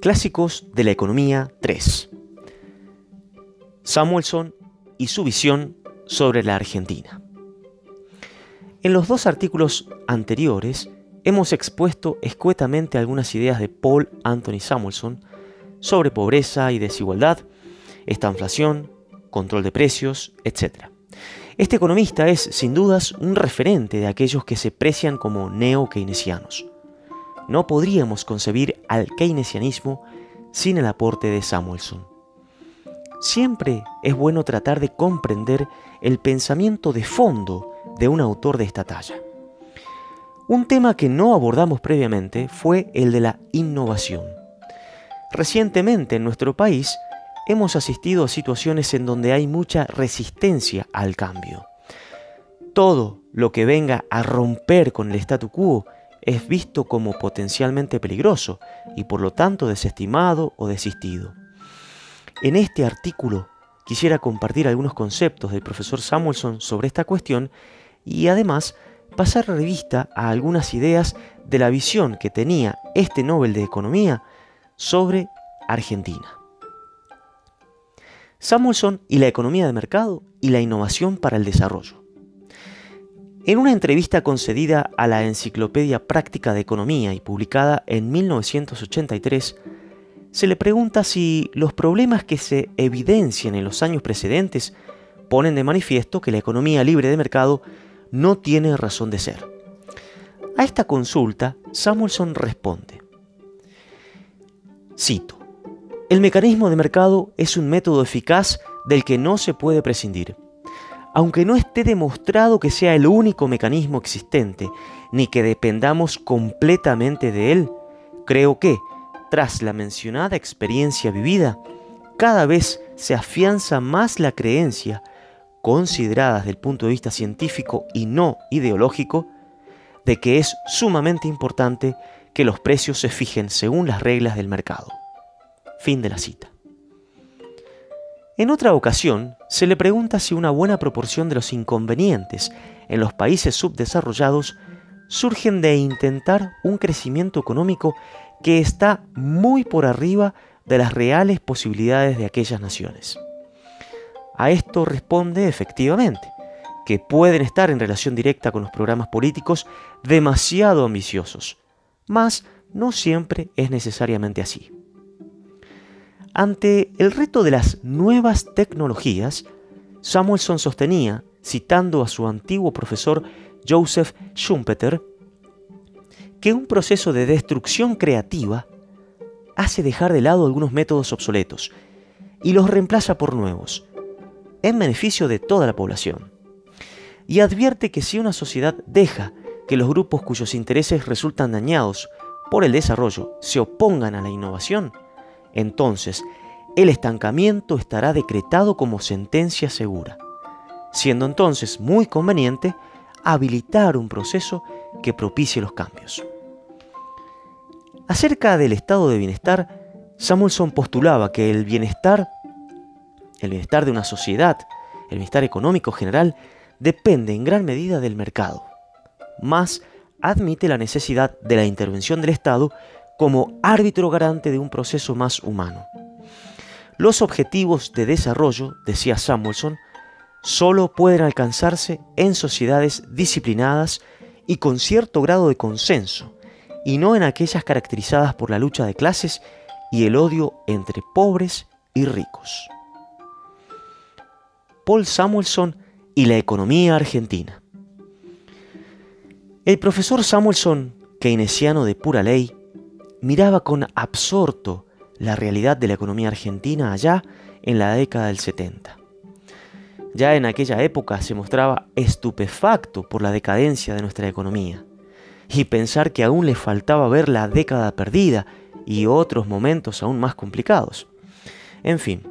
Clásicos de la Economía 3. Samuelson y su visión sobre la Argentina. En los dos artículos anteriores hemos expuesto escuetamente algunas ideas de Paul Anthony Samuelson sobre pobreza y desigualdad, esta inflación, control de precios, etc. Este economista es, sin dudas, un referente de aquellos que se precian como neo-keynesianos. No podríamos concebir al keynesianismo sin el aporte de Samuelson. Siempre es bueno tratar de comprender el pensamiento de fondo de un autor de esta talla. Un tema que no abordamos previamente fue el de la innovación. Recientemente en nuestro país hemos asistido a situaciones en donde hay mucha resistencia al cambio. Todo lo que venga a romper con el statu quo es visto como potencialmente peligroso y por lo tanto desestimado o desistido. En este artículo quisiera compartir algunos conceptos del profesor Samuelson sobre esta cuestión y además pasar revista a algunas ideas de la visión que tenía este Nobel de Economía sobre Argentina. Samuelson y la economía de mercado y la innovación para el desarrollo. En una entrevista concedida a la Enciclopedia Práctica de Economía y publicada en 1983, se le pregunta si los problemas que se evidencian en los años precedentes ponen de manifiesto que la economía libre de mercado no tiene razón de ser. A esta consulta, Samuelson responde, cito, el mecanismo de mercado es un método eficaz del que no se puede prescindir. Aunque no esté demostrado que sea el único mecanismo existente, ni que dependamos completamente de él, creo que, tras la mencionada experiencia vivida, cada vez se afianza más la creencia, considerada desde el punto de vista científico y no ideológico, de que es sumamente importante que los precios se fijen según las reglas del mercado. Fin de la cita. En otra ocasión, se le pregunta si una buena proporción de los inconvenientes en los países subdesarrollados surgen de intentar un crecimiento económico que está muy por arriba de las reales posibilidades de aquellas naciones. A esto responde efectivamente, que pueden estar en relación directa con los programas políticos demasiado ambiciosos, mas no siempre es necesariamente así. Ante el reto de las nuevas tecnologías, Samuelson sostenía, citando a su antiguo profesor Joseph Schumpeter, que un proceso de destrucción creativa hace dejar de lado algunos métodos obsoletos y los reemplaza por nuevos, en beneficio de toda la población. Y advierte que si una sociedad deja que los grupos cuyos intereses resultan dañados por el desarrollo se opongan a la innovación, entonces el estancamiento estará decretado como sentencia segura, siendo entonces muy conveniente habilitar un proceso que propicie los cambios. Acerca del estado de bienestar, Samuelson postulaba que el bienestar, el bienestar de una sociedad, el bienestar económico general, depende en gran medida del mercado, más admite la necesidad de la intervención del Estado como árbitro garante de un proceso más humano. Los objetivos de desarrollo, decía Samuelson, solo pueden alcanzarse en sociedades disciplinadas y con cierto grado de consenso, y no en aquellas caracterizadas por la lucha de clases y el odio entre pobres y ricos. Paul Samuelson y la economía argentina. El profesor Samuelson, keynesiano de pura ley, miraba con absorto la realidad de la economía argentina allá en la década del 70. Ya en aquella época se mostraba estupefacto por la decadencia de nuestra economía y pensar que aún le faltaba ver la década perdida y otros momentos aún más complicados. En fin,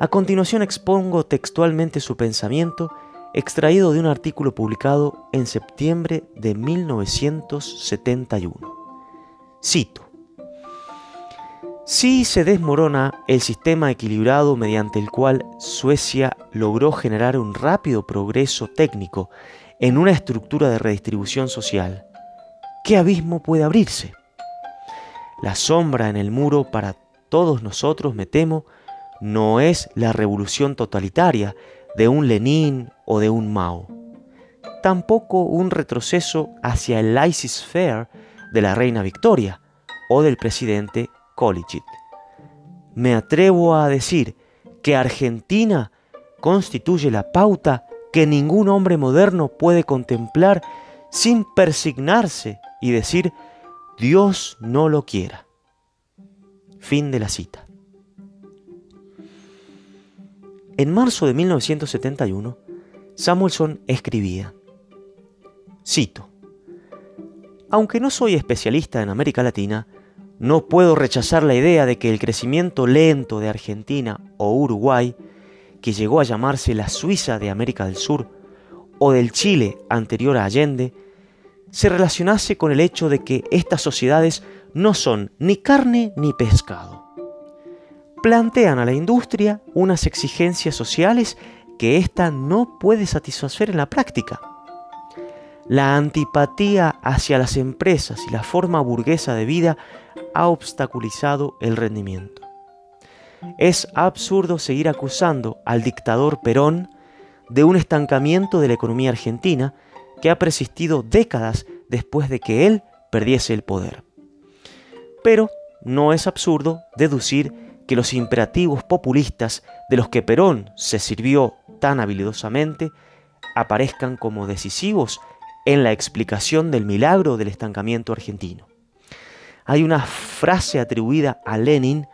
a continuación expongo textualmente su pensamiento extraído de un artículo publicado en septiembre de 1971. Cito. Si se desmorona el sistema equilibrado mediante el cual Suecia logró generar un rápido progreso técnico en una estructura de redistribución social, ¿qué abismo puede abrirse? La sombra en el muro para todos nosotros, me temo, no es la revolución totalitaria de un Lenin o de un Mao. Tampoco un retroceso hacia el laissez-faire de la reina Victoria o del presidente Kolicit. Me atrevo a decir que Argentina constituye la pauta que ningún hombre moderno puede contemplar sin persignarse y decir Dios no lo quiera. Fin de la cita. En marzo de 1971, Samuelson escribía, cito, Aunque no soy especialista en América Latina, no puedo rechazar la idea de que el crecimiento lento de Argentina o Uruguay, que llegó a llamarse la Suiza de América del Sur, o del Chile anterior a Allende, se relacionase con el hecho de que estas sociedades no son ni carne ni pescado. Plantean a la industria unas exigencias sociales que ésta no puede satisfacer en la práctica. La antipatía hacia las empresas y la forma burguesa de vida ha obstaculizado el rendimiento. Es absurdo seguir acusando al dictador Perón de un estancamiento de la economía argentina que ha persistido décadas después de que él perdiese el poder. Pero no es absurdo deducir que los imperativos populistas de los que Perón se sirvió tan habilidosamente aparezcan como decisivos en la explicación del milagro del estancamiento argentino. Hay una frase atribuida a Lenin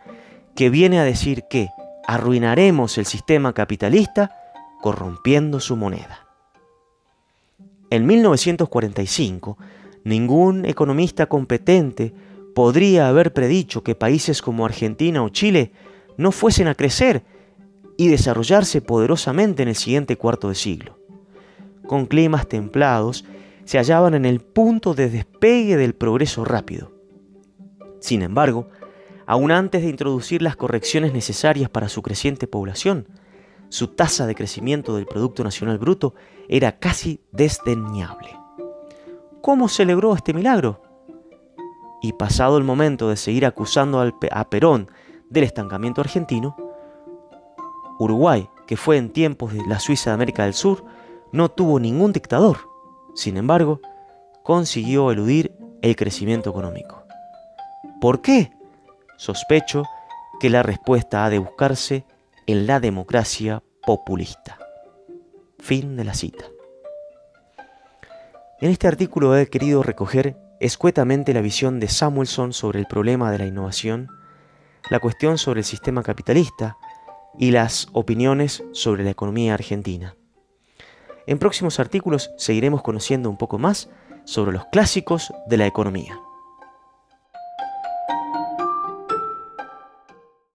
que viene a decir que arruinaremos el sistema capitalista corrompiendo su moneda. En 1945, ningún economista competente podría haber predicho que países como Argentina o Chile no fuesen a crecer y desarrollarse poderosamente en el siguiente cuarto de siglo. Con climas templados, se hallaban en el punto de despegue del progreso rápido. Sin embargo, aún antes de introducir las correcciones necesarias para su creciente población, su tasa de crecimiento del Producto Nacional Bruto era casi desdeñable. ¿Cómo se logró este milagro? Y pasado el momento de seguir acusando a Perón del estancamiento argentino, Uruguay, que fue en tiempos de la Suiza de América del Sur, no tuvo ningún dictador. Sin embargo, consiguió eludir el crecimiento económico. ¿Por qué? Sospecho que la respuesta ha de buscarse en la democracia populista. Fin de la cita. En este artículo he querido recoger escuetamente la visión de Samuelson sobre el problema de la innovación, la cuestión sobre el sistema capitalista y las opiniones sobre la economía argentina. En próximos artículos seguiremos conociendo un poco más sobre los clásicos de la economía.